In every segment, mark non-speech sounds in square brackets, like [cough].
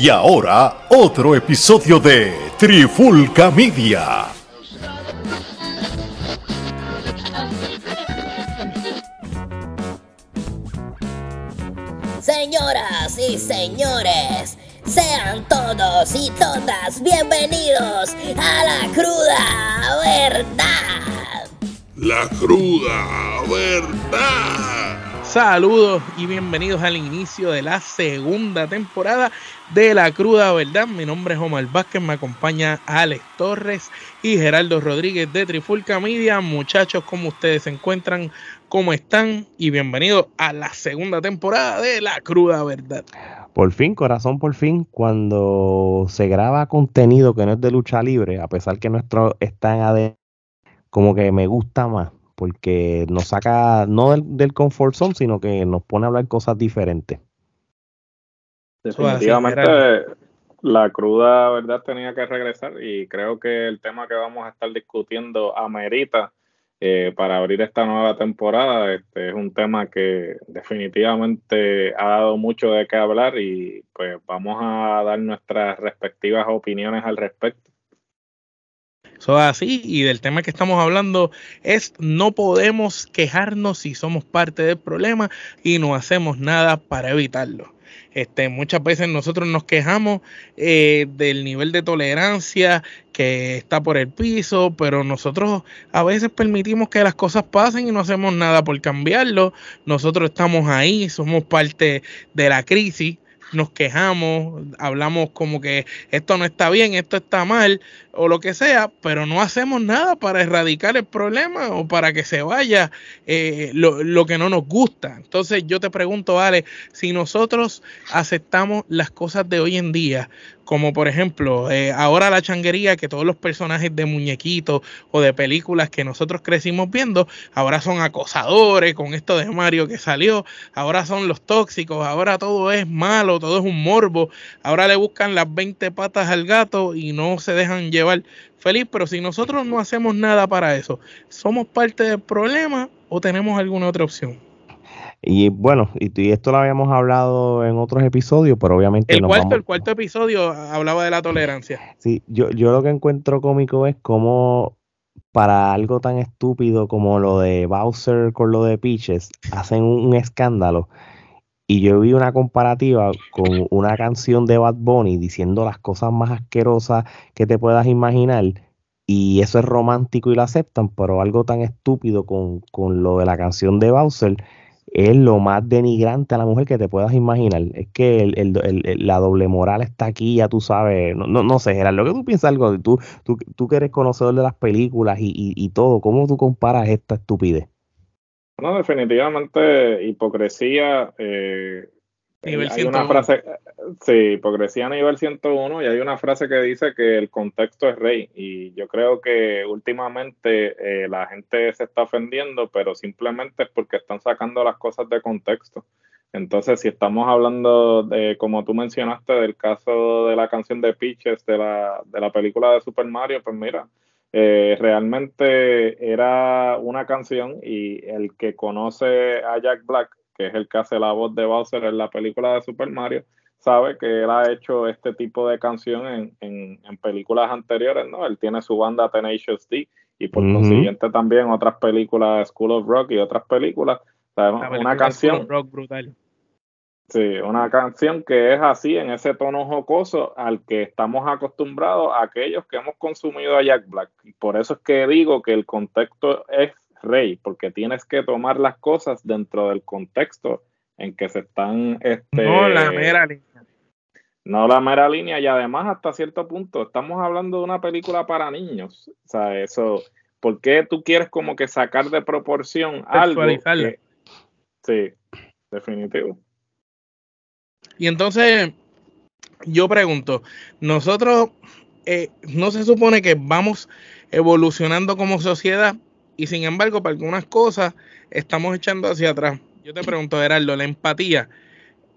Y ahora, otro episodio de Trifulca Media. Señoras y señores, sean todos y todas bienvenidos a la cruda verdad. La cruda verdad. Saludos y bienvenidos al inicio de la segunda temporada de La Cruda Verdad. Mi nombre es Omar Vázquez, me acompaña Alex Torres y Geraldo Rodríguez de Trifulca Media. Muchachos, ¿cómo ustedes se encuentran? ¿Cómo están? Y bienvenidos a la segunda temporada de La Cruda Verdad. Por fin, corazón, por fin, cuando se graba contenido que no es de lucha libre, a pesar que nuestro está en AD, como que me gusta más porque nos saca no del, comfort zone, sino que nos pone a hablar cosas diferentes. Definitivamente la cruda verdad tenía que regresar y creo que el tema que vamos a estar discutiendo amerita eh, para abrir esta nueva temporada. Este es un tema que definitivamente ha dado mucho de qué hablar y pues vamos a dar nuestras respectivas opiniones al respecto. Eso es así, y del tema que estamos hablando es no podemos quejarnos si somos parte del problema y no hacemos nada para evitarlo. Este, muchas veces nosotros nos quejamos eh, del nivel de tolerancia que está por el piso, pero nosotros a veces permitimos que las cosas pasen y no hacemos nada por cambiarlo. Nosotros estamos ahí, somos parte de la crisis nos quejamos, hablamos como que esto no está bien, esto está mal o lo que sea, pero no hacemos nada para erradicar el problema o para que se vaya eh, lo, lo, que no nos gusta. Entonces yo te pregunto, vale, si nosotros aceptamos las cosas de hoy en día, como por ejemplo, eh, ahora la changuería que todos los personajes de muñequitos o de películas que nosotros crecimos viendo, ahora son acosadores con esto de Mario que salió, ahora son los tóxicos, ahora todo es malo, todo es un morbo, ahora le buscan las 20 patas al gato y no se dejan llevar feliz, pero si nosotros no hacemos nada para eso, ¿somos parte del problema o tenemos alguna otra opción? Y bueno, y, esto lo habíamos hablado en otros episodios, pero obviamente... El, cuarto, el cuarto episodio hablaba de la tolerancia. Sí, yo, yo lo que encuentro cómico es como para algo tan estúpido como lo de Bowser con lo de Peaches, hacen un, escándalo. Y yo vi una comparativa con una canción de Bad Bunny diciendo las cosas más asquerosas que te puedas imaginar. Y eso es romántico y lo aceptan, pero algo tan estúpido con, con lo de la canción de Bowser es lo más denigrante a la mujer que te puedas imaginar. Es que el, la doble moral está aquí, ya tú sabes. No, no, no sé, Gerardo, lo que tú piensas algo, tú, tú, tú que eres conocedor de las películas y, y, todo, ¿cómo tú comparas esta estupidez? No, definitivamente hipocresía eh, Nivel hay una frase, sí, hipocresía a nivel 101 y hay una frase que dice que el contexto es rey y yo creo que últimamente eh, la gente se está ofendiendo, pero simplemente es porque están sacando las cosas de contexto. Entonces, si estamos hablando de, como tú mencionaste, del caso de la canción de Peaches de la, de la película de Super Mario, pues mira, eh, realmente era una canción y el que conoce a Jack Black que es el que hace la voz de Bowser en la película de Super Mario, sabe que él ha hecho este tipo de canción en, películas anteriores, ¿no? Él tiene su banda Tenacious D y por consiguiente también otras películas, School of Rock y otras películas. una canción. Rock brutal. Sí, una canción que es así, en ese tono jocoso al que estamos acostumbrados aquellos que hemos consumido a Jack Black. Y por eso es que digo que el contexto es rey, porque tienes que tomar las cosas dentro del contexto en que se están... Este, no la mera línea. No la mera línea y además hasta cierto punto estamos hablando de una película para niños. O sea, eso... ¿Por qué tú quieres como que sacar de proporción algo? sí, definitivo. Y entonces, yo pregunto, nosotros eh, no se supone que vamos evolucionando como sociedad y sin embargo, para algunas cosas estamos echando hacia atrás. Yo te pregunto, Gerardo, la empatía,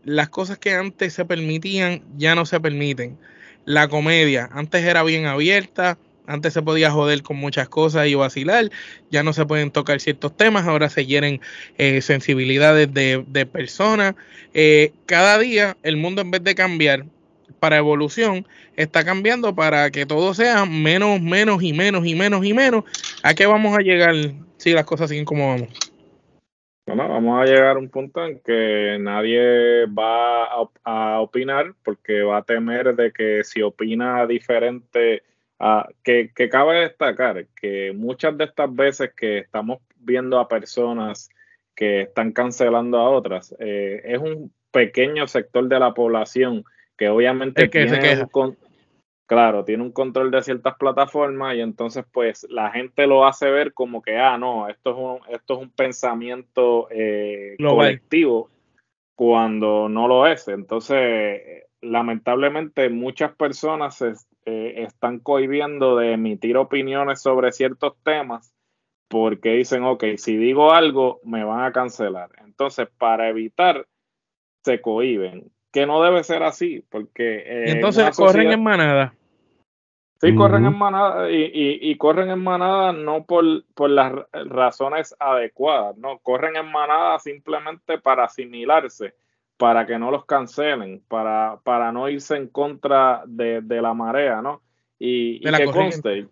las cosas que antes se permitían ya no se permiten. La comedia, antes era bien abierta, antes se podía joder con muchas cosas y vacilar, ya no se pueden tocar ciertos temas, ahora se hieren eh, sensibilidades de, personas. Eh, cada día el mundo en vez de cambiar, para evolución está cambiando para que todo sea menos, menos y menos y menos y menos. ¿A qué vamos a llegar si las cosas siguen como vamos? Bueno, vamos a llegar a un punto en que nadie va a, opinar porque va a temer de que si opina diferente, a, que, que cabe destacar que muchas de estas veces que estamos viendo a personas que están cancelando a otras, eh, es un pequeño sector de la población que obviamente tiene un, claro, tiene un control de ciertas plataformas y entonces pues la gente lo hace ver como que, ah, no, esto es un, esto es un pensamiento eh, colectivo cuando no lo es. Entonces, lamentablemente muchas personas se, eh, están cohibiendo de emitir opiniones sobre ciertos temas porque dicen, ok, si digo algo, me van a cancelar. Entonces, para evitar, se cohiben que no debe ser así, porque... Eh, entonces corren en manada. Sí, corren en manada y, y, corren en manada no por, por, las razones adecuadas, no, corren en manada simplemente para asimilarse, para que no los cancelen, para, para no irse en contra de, la marea, ¿no? Y, y que conste,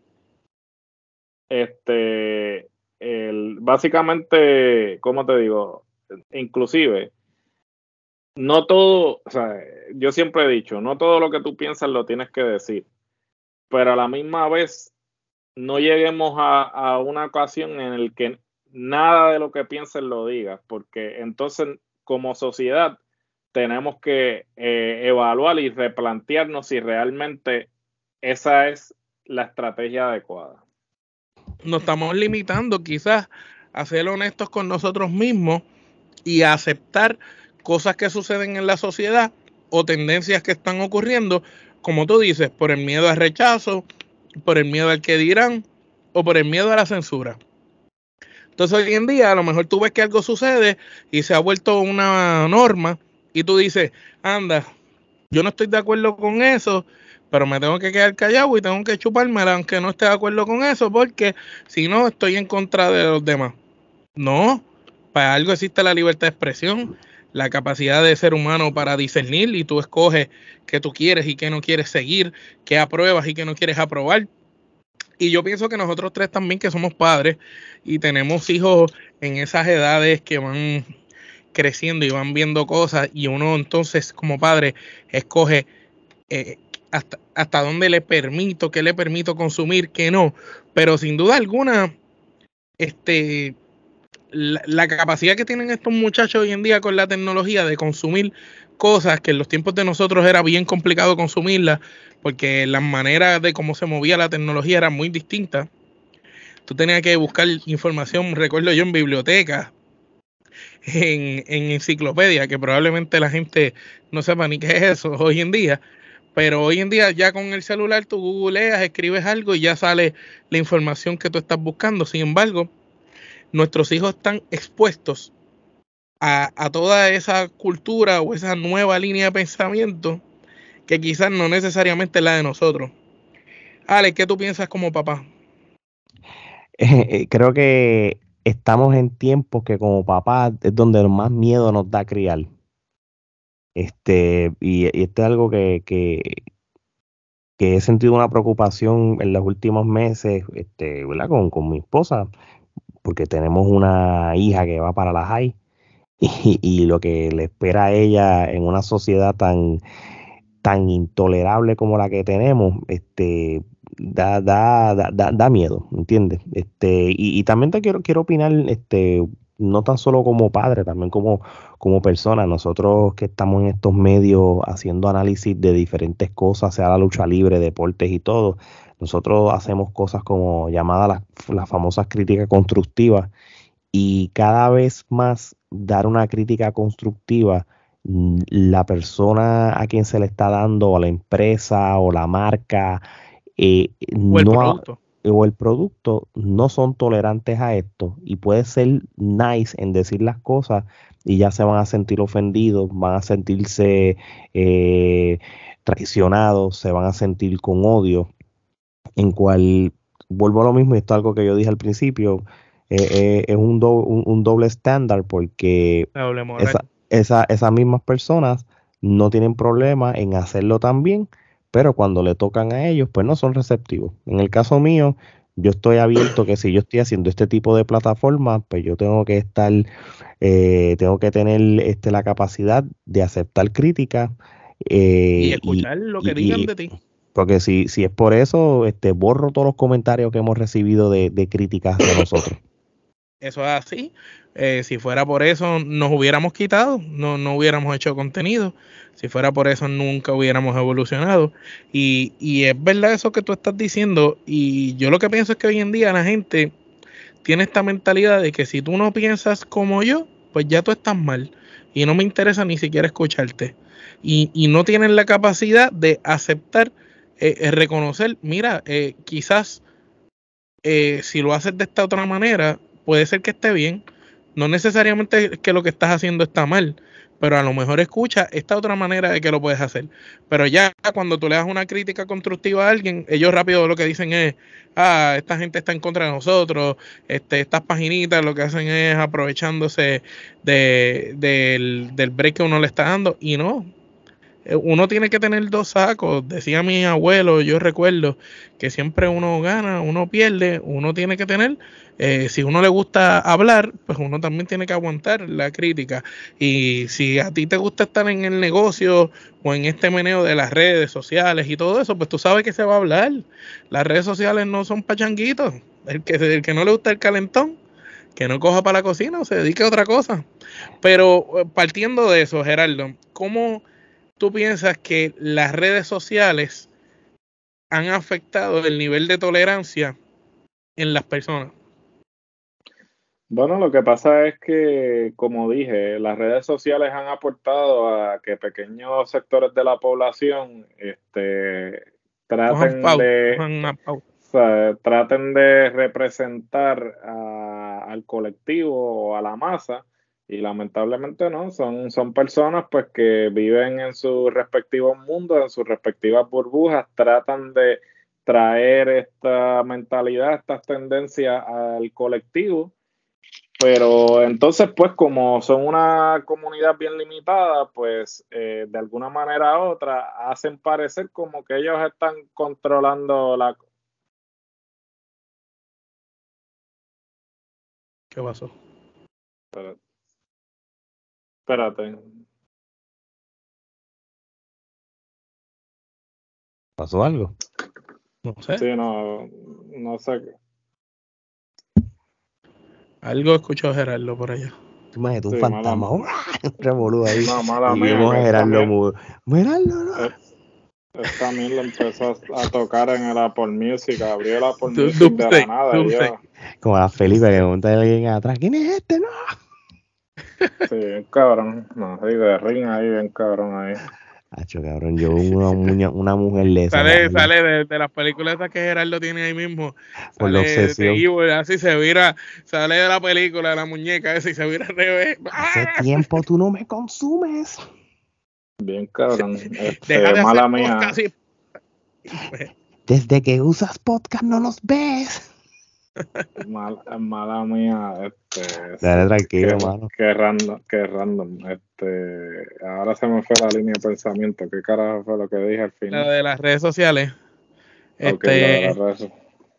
este, el, básicamente, ¿cómo te digo? Inclusive, no todo, o sea, yo siempre he dicho, no todo lo que tú piensas lo tienes que decir, pero a la misma vez no lleguemos a, una ocasión en la que nada de lo que pienses lo digas, porque entonces como sociedad tenemos que eh, evaluar y replantearnos si realmente esa es la estrategia adecuada. Nos estamos limitando quizás a ser honestos con nosotros mismos y a aceptar cosas que suceden en la sociedad o tendencias que están ocurriendo, como tú dices, por el miedo al rechazo, por el miedo al que dirán o por el miedo a la censura. Entonces hoy en día a lo mejor tú ves que algo sucede y se ha vuelto una norma y tú dices, anda, yo no estoy de acuerdo con eso, pero me tengo que quedar callado y tengo que chupármela aunque no esté de acuerdo con eso porque si no estoy en contra de los demás. No, para algo existe la libertad de expresión la capacidad de ser humano para discernir y tú escoges qué tú quieres y qué no quieres seguir, qué apruebas y qué no quieres aprobar. Y yo pienso que nosotros tres también que somos padres y tenemos hijos en esas edades que van creciendo y van viendo cosas y uno entonces como padre escoge eh, hasta, hasta dónde le permito, qué le permito consumir, qué no. Pero sin duda alguna, este, la, capacidad que tienen estos muchachos hoy en día con la tecnología de consumir cosas que en los tiempos de nosotros era bien complicado consumirlas, porque las maneras de cómo se movía la tecnología eran muy distintas. Tú tenías que buscar información, recuerdo yo, en biblioteca, en, en enciclopedia, que probablemente la gente no sepa ni qué es eso hoy en día. Pero hoy en día ya con el celular tú googleas, escribes algo y ya sale la información que tú estás buscando. Sin embargo, nuestros hijos están expuestos a, toda esa cultura o esa nueva línea de pensamiento que quizás no necesariamente es la de nosotros. Ale, ¿qué tú piensas como papá? [laughs] Eh, creo que estamos en tiempos que como papá es donde más miedo nos da criar. Este, y, esto es algo que, que, he sentido una preocupación en los últimos meses, este. Con, con mi esposa, porque tenemos una hija que va para la high [laughs] y, lo que le espera a ella en una sociedad tan, tan intolerable como la que tenemos, este, da, da, da, da miedo, ¿entiendes? Este, y, también te quiero, quiero opinar, este, no tan solo como padre, también como, como persona. Nosotros que estamos en estos medios haciendo análisis de diferentes cosas, sea la lucha libre, deportes y todo, nosotros hacemos cosas como llamadas las, famosas críticas constructivas y cada vez más dar una crítica constructiva mm, la persona a quien se le está dando, o la empresa o la marca, eh, o, el producto. o el producto, no son tolerantes a esto y puede ser nice en decir las cosas y ya se van a sentir ofendidos, van a sentirse eh, traicionados, se van a sentir con odio en cual vuelvo a lo mismo, y esto es algo que yo dije al principio, eh, eh, es un, un, doble estándar porque esa, esas mismas personas no tienen problema en hacerlo también, pero cuando le tocan a ellos, pues no son receptivos. En el caso mío, yo estoy abierto que si yo estoy haciendo este tipo de plataforma, pues yo tengo que estar, eh, tengo que tener este, la capacidad de aceptar críticas. Eh, y escuchar lo que digan de ti. Porque si, si es por eso, este, borro todos los comentarios que hemos recibido de, de críticas de nosotros. Eso es así. Eh, si fuera por eso, nos hubiéramos quitado, no, no hubiéramos hecho contenido. Si fuera por eso, nunca hubiéramos evolucionado. Y, y es verdad eso que tú estás diciendo. Y yo lo que pienso es que hoy en día la gente tiene esta mentalidad de que si tú no piensas como yo, pues ya tú estás mal. Y no me interesa ni siquiera escucharte. Y, y no tienen la capacidad de aceptar, eh, eh reconocer, mira, quizás si lo haces de esta otra manera, puede ser que esté bien. No necesariamente que lo que estás haciendo está mal, pero a lo mejor escucha esta otra manera de que lo puedes hacer. Pero ya cuando tú le das una crítica constructiva a alguien, ellos rápido lo que dicen es, ah, esta gente está en contra de nosotros, este, estas paginitas lo que hacen es aprovechándose de, del, del break que uno le está dando. Y no, uno tiene que tener dos sacos. Decía mi abuelo, yo recuerdo que siempre uno gana, uno pierde, uno tiene que tener, eh, si uno le gusta hablar, pues uno también tiene que aguantar la crítica. Y si a ti te gusta estar en el negocio o en este meneo de las redes sociales y todo eso, pues tú sabes que se va a hablar. Las redes sociales no son pachanguitos. El que, el que no le gusta el calentón, que no coja para la cocina o se dedique a otra cosa. Pero eh, partiendo de eso, Gerardo, ¿cómo tú piensas que las redes sociales han afectado el nivel de tolerancia en las personas? Bueno, lo que pasa es que, como dije, las redes sociales han aportado a que pequeños sectores de la población este, traten, de, traten de representar al colectivo o a la masa y lamentablemente no, son, son personas pues que viven en sus respectivos mundos, en sus respectivas burbujas, tratan de traer esta mentalidad, estas tendencias al colectivo, pero entonces pues como son una comunidad bien limitada, pues eh, de alguna manera u otra hacen parecer como que ellos están controlando la... ¿Qué pasó? Espérate. ¿Pasó algo? No sé. Sí, no, no sé. Algo escuchó Gerardo por allá. Imagínate un fantasma. Un revolú ahí. No, mala y mía. a Gerardo mudo. Gerardo, no. Eh, también lo empezó a tocar en el Apple Music, abrió el Apple Music de la nada. Y yo, Como a Felipe que monta alguien atrás. ¿Quién es este? No. Sí, bien cabrón. No, sí, de ring ahí, bien cabrón ahí. Hacho, cabrón, yo una, muña, una mujer de esa. Sale, sale de, de, las películas esas que Gerardo tiene ahí mismo. Por la obsesión. de Evil, así se vira, sale de la película, de la muñeca y se vira al revés. [laughs] Hace ¡Ah! tiempo tú no me consumes. Bien cabrón. Este, Deja de mala hacer mía. podcast y- Desde que usas podcast no nos ves. Mal- mala mía. Este, Dale tranquilo, qué, mano. qué random, qué random. Este, ahora se me fue la línea de pensamiento. ¿Qué carajo fue lo que dije al final? de las redes sociales. De Este, redes.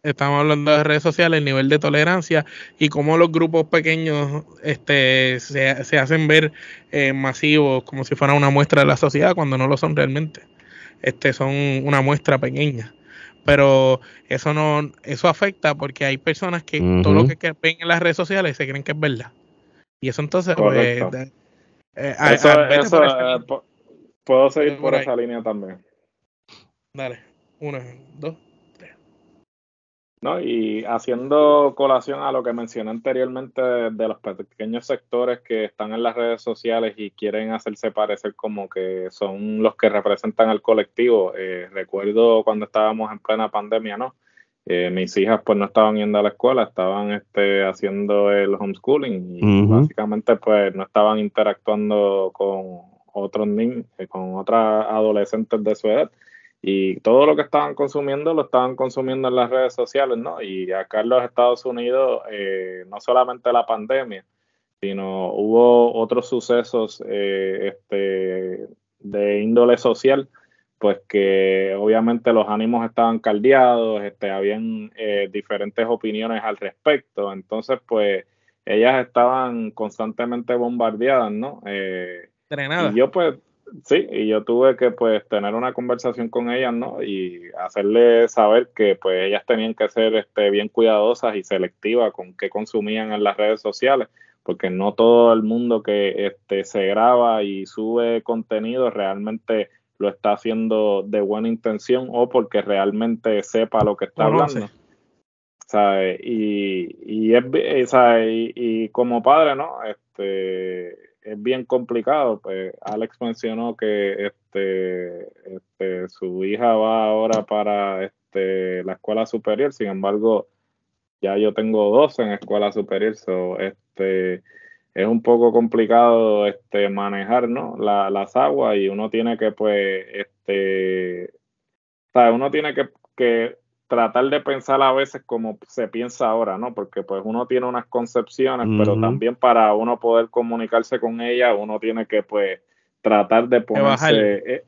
estamos hablando de redes sociales, el nivel de tolerancia y cómo los grupos pequeños este, se, se hacen ver eh, masivos como si fuera una muestra de la sociedad cuando no lo son realmente. Este, son una muestra pequeña. Pero eso no, eso afecta porque hay personas que todo lo que, que ven en las redes sociales se creen que es verdad. Y eso entonces, pues, eh, a- Eso, a- eh, puedo seguir por por ahí. esa línea también. Dale, una, dos. ¿No? Y haciendo colación a lo que mencioné anteriormente de, de los pequeños sectores que están en las redes sociales y quieren hacerse parecer como que son los que representan al colectivo. Eh, recuerdo cuando estábamos en plena pandemia, ¿no? Eh, mis hijas pues no estaban yendo a la escuela, estaban este, haciendo el homeschooling y básicamente pues no estaban interactuando con otros niños, con otras adolescentes de su edad y todo lo que estaban consumiendo lo estaban consumiendo en las redes sociales, ¿no? Y acá en los Estados Unidos, eh, no solamente la pandemia, sino hubo otros sucesos eh, este, de índole social, pues que obviamente los ánimos estaban caldeados, este, habían eh, diferentes opiniones al respecto, entonces pues ellas estaban constantemente bombardeadas, ¿no? Eh, y yo pues, sí, y yo tuve que pues tener una conversación con ellas, ¿no? Y hacerle saber que pues ellas tenían que ser este, bien cuidadosas y selectivas con qué consumían en las redes sociales, porque no todo el mundo que este, se graba y sube contenido realmente lo está haciendo de buena intención o porque realmente sepa lo que está hablando. Y, y, es, y, y, como padre, ¿no? Este, es bien complicado. Pues Alex mencionó que este, este, su hija va ahora para este, la escuela superior, sin embargo, ya yo tengo dos en escuela superior, so, este, es un poco complicado este, manejar ¿no? las aguas y uno tiene que, pues, este, o uno tiene que, que, tratar de pensar a veces como se piensa ahora, ¿no? Porque pues uno tiene unas concepciones, pero también para uno poder comunicarse con ella, uno tiene que, pues, tratar de ponerse... Eh,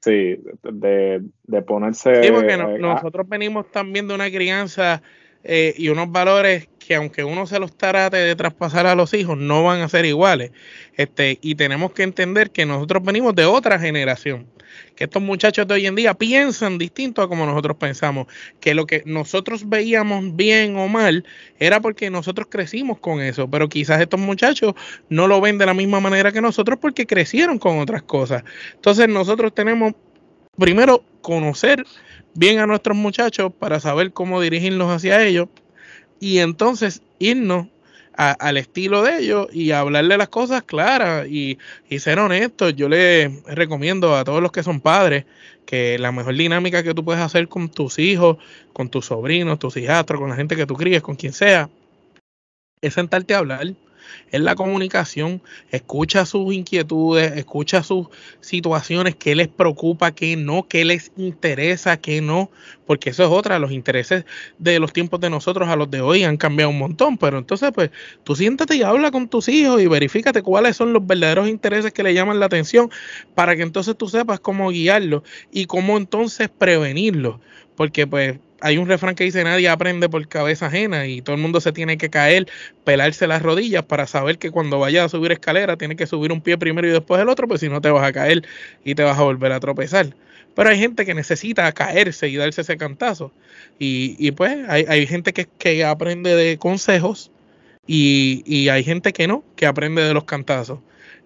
sí, de, de, ponerse... Sí, porque eh, nosotros venimos también de una crianza eh, y unos valores que aunque uno se los trate de traspasar a los hijos, no van a ser iguales. Este, y tenemos que entender que nosotros venimos de otra generación, que estos muchachos de hoy en día piensan distinto a como nosotros pensamos, que lo que nosotros veíamos bien o mal era porque nosotros crecimos con eso, pero quizás estos muchachos no lo ven de la misma manera que nosotros porque crecieron con otras cosas. Entonces nosotros tenemos primero conocer bien a nuestros muchachos para saber cómo dirigirnos hacia ellos y entonces irnos al estilo de ellos y hablarle las cosas claras y, y, ser honestos. Yo les recomiendo a todos los que son padres que la mejor dinámica que tú puedes hacer con tus hijos, con tus sobrinos, tus hijastros, con la gente que tú críes, con quien sea, es sentarte a hablar es la comunicación, escucha sus inquietudes, escucha sus situaciones, qué les preocupa, qué no, qué les interesa, qué no, porque eso es otra, los intereses de los tiempos de nosotros a los de hoy han cambiado un montón, pero entonces pues tú siéntate y habla con tus hijos y verifícate cuáles son los verdaderos intereses que le llaman la atención para que entonces tú sepas cómo guiarlos y cómo entonces prevenirlos, porque pues hay un refrán que dice nadie aprende por cabeza ajena y todo el mundo se tiene que caer, pelarse las rodillas para saber que cuando vaya a subir escalera tiene que subir un pie primero y después el otro, pues si no te vas a caer y te vas a volver a tropezar. Pero hay gente que necesita caerse y darse ese cantazo. Y, pues hay, gente que, que, aprende de consejos y, y hay gente que no, que aprende de los cantazos.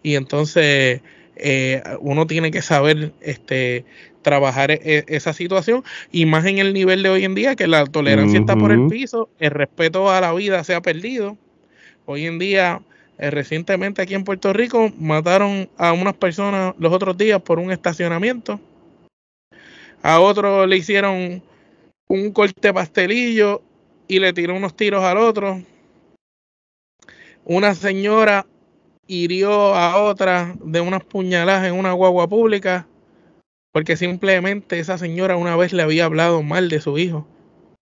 Y entonces eh, uno tiene que saber este, trabajar e, esa situación y más en el nivel de hoy en día que la tolerancia está por el piso, el respeto a la vida se ha perdido. Hoy en día, eh, recientemente aquí en Puerto Rico, mataron a unas personas los otros días por un estacionamiento. A otro le hicieron un corte pastelillo y le tiró unos tiros al otro. Una señora hirió a otra de unas puñaladas en una guagua pública porque simplemente esa señora una vez le había hablado mal de su hijo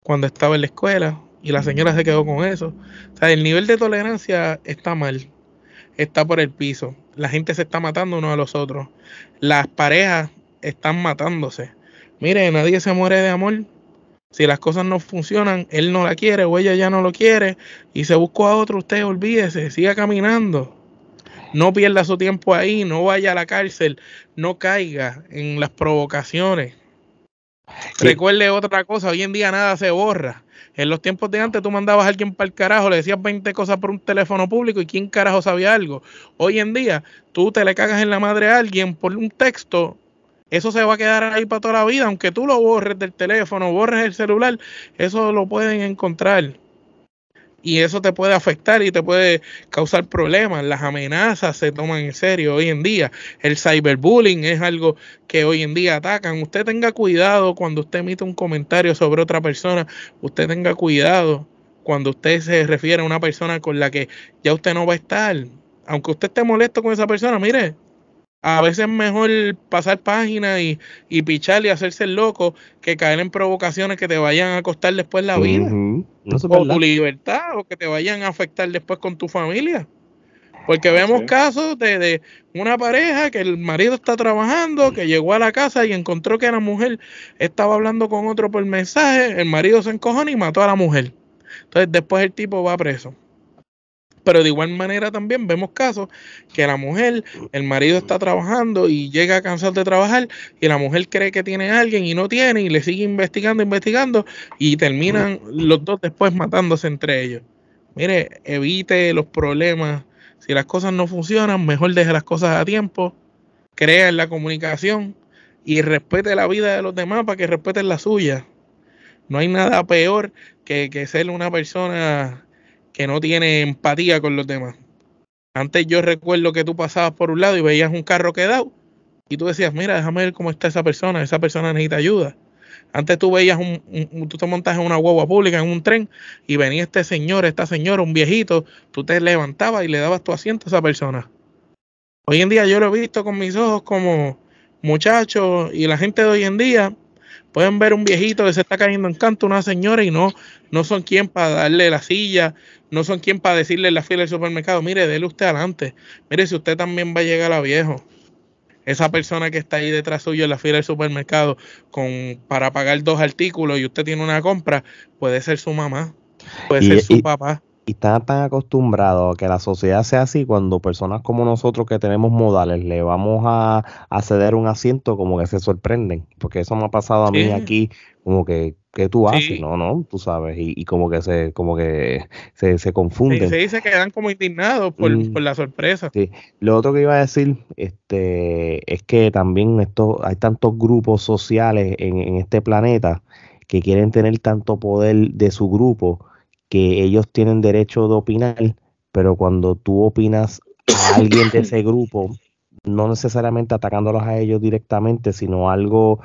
cuando estaba en la escuela y la señora se quedó con eso. O sea, el nivel de tolerancia está mal, está por el piso. La gente se está matando uno a los otros. Las parejas están matándose. Mire, nadie se muere de amor. Si las cosas no funcionan, él no la quiere o ella ya no lo quiere y se buscó a otro, usted olvídese, siga caminando. No pierda su tiempo ahí, no vaya a la cárcel, no caiga en las provocaciones. Recuerde otra cosa, hoy en día nada se borra. En los tiempos de antes tú mandabas a alguien para el carajo, le decías 20 cosas por un teléfono público y quién carajo sabía algo. Hoy en día tú te le cagas en la madre a alguien por un texto, eso se va a quedar ahí para toda la vida, aunque tú lo borres del teléfono, borres el celular, eso lo pueden encontrar y eso te puede afectar y te puede causar problemas. Las amenazas se toman en serio hoy en día. El cyberbullying es algo que hoy en día atacan. Usted tenga cuidado cuando usted emite un comentario sobre otra persona. Usted tenga cuidado cuando usted se refiere a una persona con la que ya usted no va a estar. Aunque usted esté molesto con esa persona, mire, a veces es mejor pasar páginas y, y pichar y hacerse el loco que caer en provocaciones que te vayan a costar después la vida. o tu libertad, o que te vayan a afectar después con tu familia. Porque vemos casos de, de, una pareja que el marido está trabajando, que llegó a la casa y encontró que la mujer estaba hablando con otro por mensaje, el marido se encojó y mató a la mujer. Entonces después el tipo va preso. Pero de igual manera también vemos casos que la mujer, el marido está trabajando y llega a cansar de trabajar y la mujer cree que tiene a alguien y no tiene y le sigue investigando, investigando y terminan los dos después matándose entre ellos. Mire, evite los problemas. Si las cosas no funcionan, mejor deje las cosas a tiempo, crea en la comunicación y respete la vida de los demás para que respeten la suya. No hay nada peor que, que ser una persona que no tiene empatía con los demás. Antes yo recuerdo que tú pasabas por un lado y veías un carro quedado y tú decías, mira, déjame ver cómo está esa persona, esa persona necesita ayuda. Antes tú veías un, tú te montas en una guagua pública, en un tren, y venía este señor, esta señora, un viejito, tú te levantabas y le dabas tu asiento a esa persona. Hoy en día yo lo he visto con mis ojos como muchachos y la gente de hoy en día pueden ver un viejito que se está cayendo en canto, una señora, y no, no son quien para darle la silla, no son quien para decirle en la fila del supermercado, mire, déle usted adelante, mire, si usted también va a llegar a viejo. Esa persona que está ahí detrás suyo en la fila del supermercado con, para pagar dos artículos y usted tiene una compra, puede ser su mamá, puede ser su papá y están tan acostumbrados a que la sociedad sea así cuando personas como nosotros que tenemos modales le vamos a, ceder un asiento como que se sorprenden porque eso me ha pasado a mí aquí como que ¿qué tú haces? No, no, tú sabes y, como que se como que se, se confunden. se dice que quedan como indignados por, mm. por, la sorpresa. Sí. Lo otro que iba a decir este es que también esto hay tantos grupos sociales en, en este planeta que quieren tener tanto poder de su grupo que ellos tienen derecho de opinar, pero cuando tú opinas a alguien de ese grupo, no necesariamente atacándolos a ellos directamente, sino algo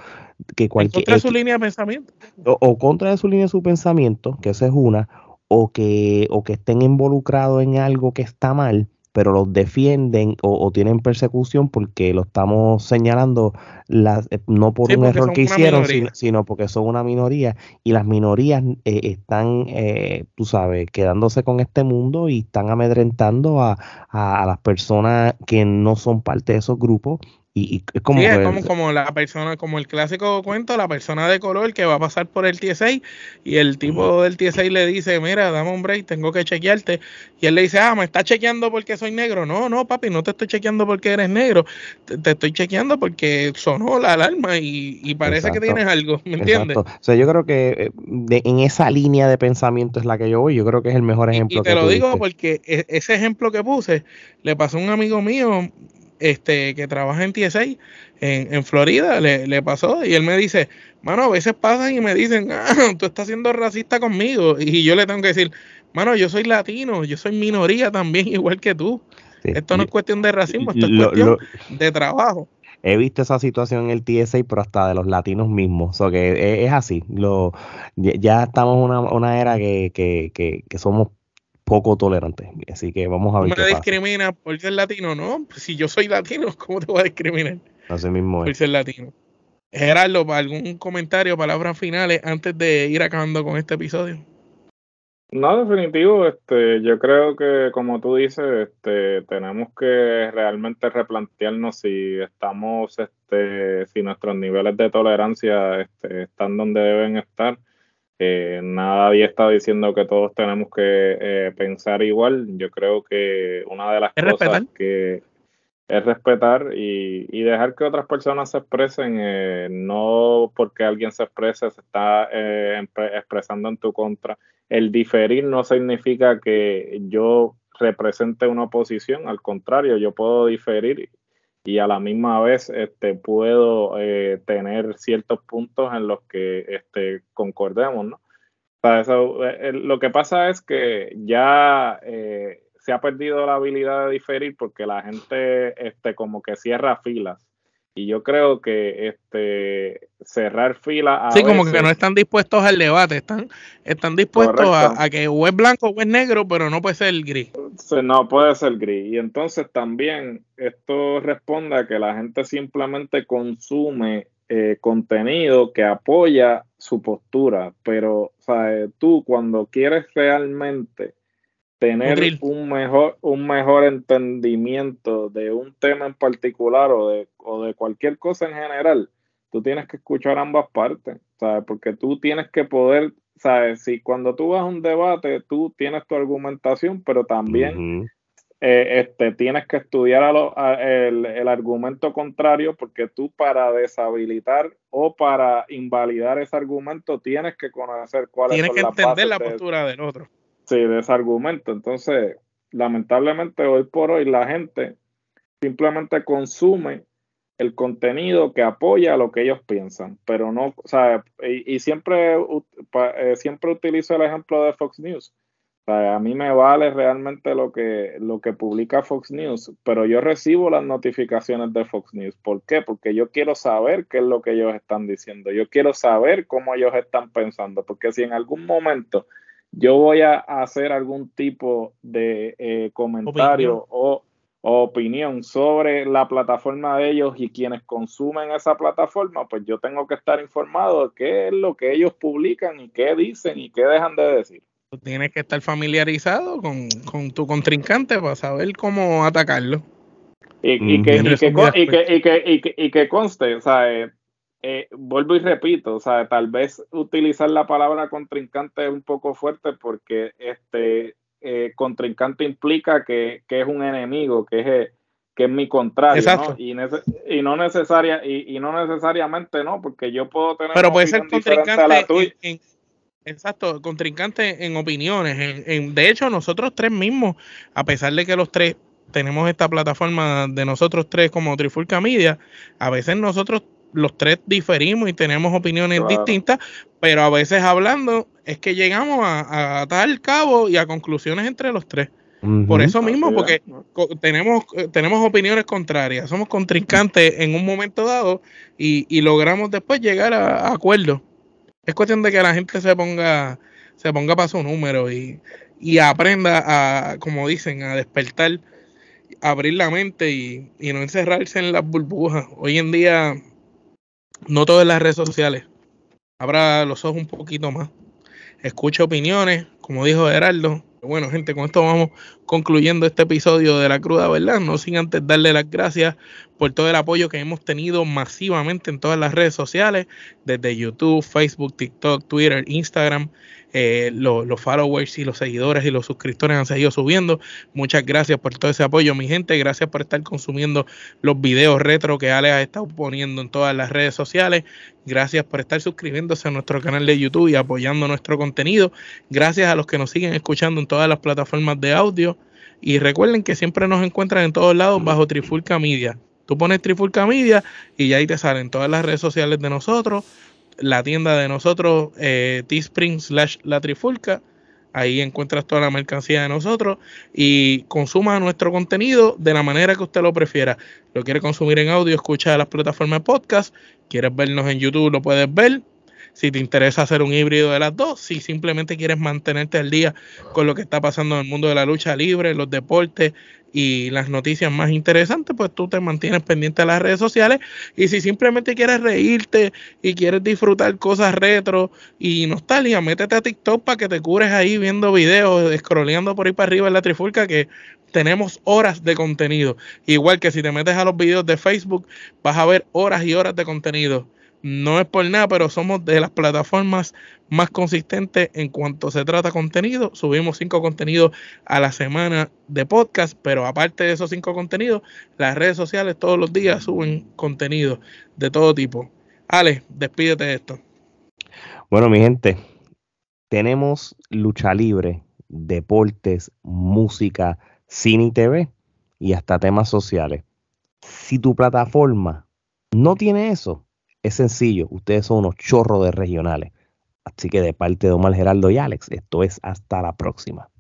que cualquier... Contra su línea de pensamiento. O, contra de su línea de su pensamiento, que esa es una, o que, o que estén involucrados en algo que está mal, pero los defienden o, tienen persecución porque lo estamos señalando las, eh, no por un error que hicieron, sino, porque son una minoría y las minorías eh, están, eh, tú sabes, quedándose con este mundo y están amedrentando a, a las personas que no son parte de esos grupos y, es como, como, la persona, como el clásico cuento, la persona de color que va a pasar por el TSA y el tipo del TSA le dice, mira, dame un break, tengo que chequearte. Y él le dice, ah, me está chequeando porque soy negro. No, no, papi, no te estoy chequeando porque eres negro. Te, estoy chequeando porque sonó la alarma y, parece que tienes algo, ¿me entiendes? O sea, yo creo que eh, en esa línea de pensamiento es la que yo voy. Yo creo que es el mejor ejemplo. Y, te lo digo porque e, ese ejemplo que puse le pasó a un amigo mío este, que trabaja en TSA en, en Florida, le, pasó y él me dice, mano, a veces pasan y me dicen, ah, [laughs] tú estás siendo racista conmigo y yo le tengo que decir, mano, yo soy latino, yo soy minoría también [laughs] igual que tú. Esto no es cuestión de racismo, esto es cuestión de trabajo. He visto esa situación en el TSA, pero hasta de los latinos mismos. O que es, así. Lo, ya estamos en una, una era que, que, que, que somos poco tolerante. Así que vamos a ver. ¿Me discrimina por ser latino? No, pues si yo soy latino, [laughs] ¿cómo te voy a discriminar? Así mismo Por ser latino. Gerardo, ¿algún comentario, palabras finales antes de ir acabando con este episodio? No, definitivo, este, yo creo que como tú dices, este, tenemos que realmente replantearnos si estamos, este, si nuestros niveles de tolerancia este, están donde deben estar eh, nadie está diciendo que todos tenemos que eh, pensar igual. Yo creo que una de las cosas que es respetar y, dejar que otras personas se expresen, eh, no porque alguien se exprese, se está expresando en tu contra. El diferir no significa que yo represente una oposición, al contrario, yo puedo diferir y a la misma vez este, puedo eh, tener ciertos puntos en los que este, concordemos, ¿no? Eh, lo que pasa es que ya eh, se ha perdido la habilidad de diferir porque la gente este, como que cierra filas y yo creo que este cerrar fila sí como que no están dispuestos al debate están están dispuestos a, que o es blanco o es negro pero no puede ser gris. No puede ser gris. Y entonces también esto responde a que la gente simplemente consume eh, contenido que apoya su postura. Pero tú cuando quieres realmente tener un mejor, un mejor entendimiento de un tema en particular o de, o de cualquier cosa en general, tú tienes que escuchar ambas partes, ¿sabes? Porque tú tienes que poder, ¿sabes? Si cuando tú vas a un debate, tú tienes tu argumentación, pero también eh, este, tienes que estudiar el, argumento contrario porque tú para deshabilitar o para invalidar ese argumento tienes que conocer cuál es Tienes que entender la postura del otro. Sí, de ese argumento. Entonces, lamentablemente hoy por hoy la gente simplemente consume el contenido que apoya lo que ellos piensan, pero no, o sea, y, siempre, eh, siempre utilizo el ejemplo de Fox News a mí me vale realmente lo que, lo que publica Fox News, pero yo recibo las notificaciones de Fox News. ¿Por qué? Porque yo quiero saber qué es lo que ellos están diciendo. Yo quiero saber cómo ellos están pensando, porque si en algún momento yo voy a hacer algún tipo de eh, comentario o, o, opinión sobre la plataforma de ellos y quienes consumen esa plataforma, pues yo tengo que estar informado de qué es lo que ellos publican y qué dicen y qué dejan de decir. Tienes que estar familiarizado con, tu contrincante para saber cómo atacarlo. Y, que, y, que, conste, o sea, eh, vuelvo y repito, o sea, tal vez utilizar la palabra contrincante es un poco fuerte porque este eh, contrincante implica que, es un enemigo, que es, que es mi contrario, ¿no? Y, y, no necesaria, y, no necesariamente no, porque yo puedo tener Pero puede ser contrincante Exacto, contrincante en opiniones. En, de hecho, nosotros tres mismos, a pesar de que los tres tenemos esta plataforma de nosotros tres como Trifulca Media, a veces nosotros los tres diferimos y tenemos opiniones distintas, pero a veces hablando es que llegamos a, a tal cabo y a conclusiones entre los tres. Por eso mismo, porque tenemos, tenemos opiniones contrarias, somos contrincantes en un momento dado y, y logramos después llegar a, a acuerdos. Es cuestión de que la gente se ponga, se ponga para su número y, aprenda a, como dicen, a despertar, abrir la mente y, no encerrarse en las burbujas. Hoy en día, no todo las redes sociales. Abra los ojos un poquito más. Escucha opiniones, como dijo Gerardo. Bueno, gente, con esto vamos concluyendo este episodio de La Cruda, ¿verdad? No sin antes darle las gracias por todo el apoyo que hemos tenido masivamente en todas las redes sociales, desde YouTube, Facebook, TikTok, Twitter, Instagram. Eh, los followers y los seguidores y los suscriptores han seguido subiendo. Muchas gracias por todo ese apoyo, mi gente. Gracias por estar consumiendo los videos retro que Alex ha estado poniendo en todas las redes sociales. Gracias por estar suscribiéndose a nuestro canal de YouTube y apoyando nuestro contenido. Gracias a los que nos siguen escuchando en todas las plataformas de audio. Y recuerden que siempre nos encuentran en todos lados bajo Trifulca Media. Tú pones Trifulca Media y ahí te salen todas las redes sociales de nosotros, la tienda de nosotros, eh, Teespring slash La Trifulca. Ahí encuentras toda la mercancía de nosotros y consuma nuestro contenido de la manera que usted lo prefiera. Lo quiere consumir en audio, escucha las plataformas de podcast. Quieres vernos en YouTube, lo puedes ver si te interesa hacer un híbrido de las dos, si simplemente quieres mantenerte al día con lo que está pasando en el mundo de la lucha libre, los deportes y las noticias más interesantes, pues tú te mantienes pendiente de las redes sociales. Y si simplemente quieres reírte y quieres disfrutar cosas retro y nostalgia, métete a TikTok para que te cures ahí viendo videos, scrolleando por ahí para arriba en la trifulca que tenemos horas de contenido. Igual que si te metes a los videos de Facebook, vas a ver horas y horas de contenido no es por nada, pero somos de las plataformas más consistentes en cuanto se trata contenido. Subimos cinco contenidos a la semana de podcast, pero aparte de esos cinco contenidos, las redes sociales todos los días suben contenido de todo tipo. Ale, despídete de esto. Bueno, mi gente, tenemos lucha libre, deportes, música, cine y TV y hasta temas sociales. Si tu plataforma no tiene eso, es sencillo, ustedes son unos chorros de regionales. Así que de parte de Omar Geraldo y Alex, esto es hasta la próxima.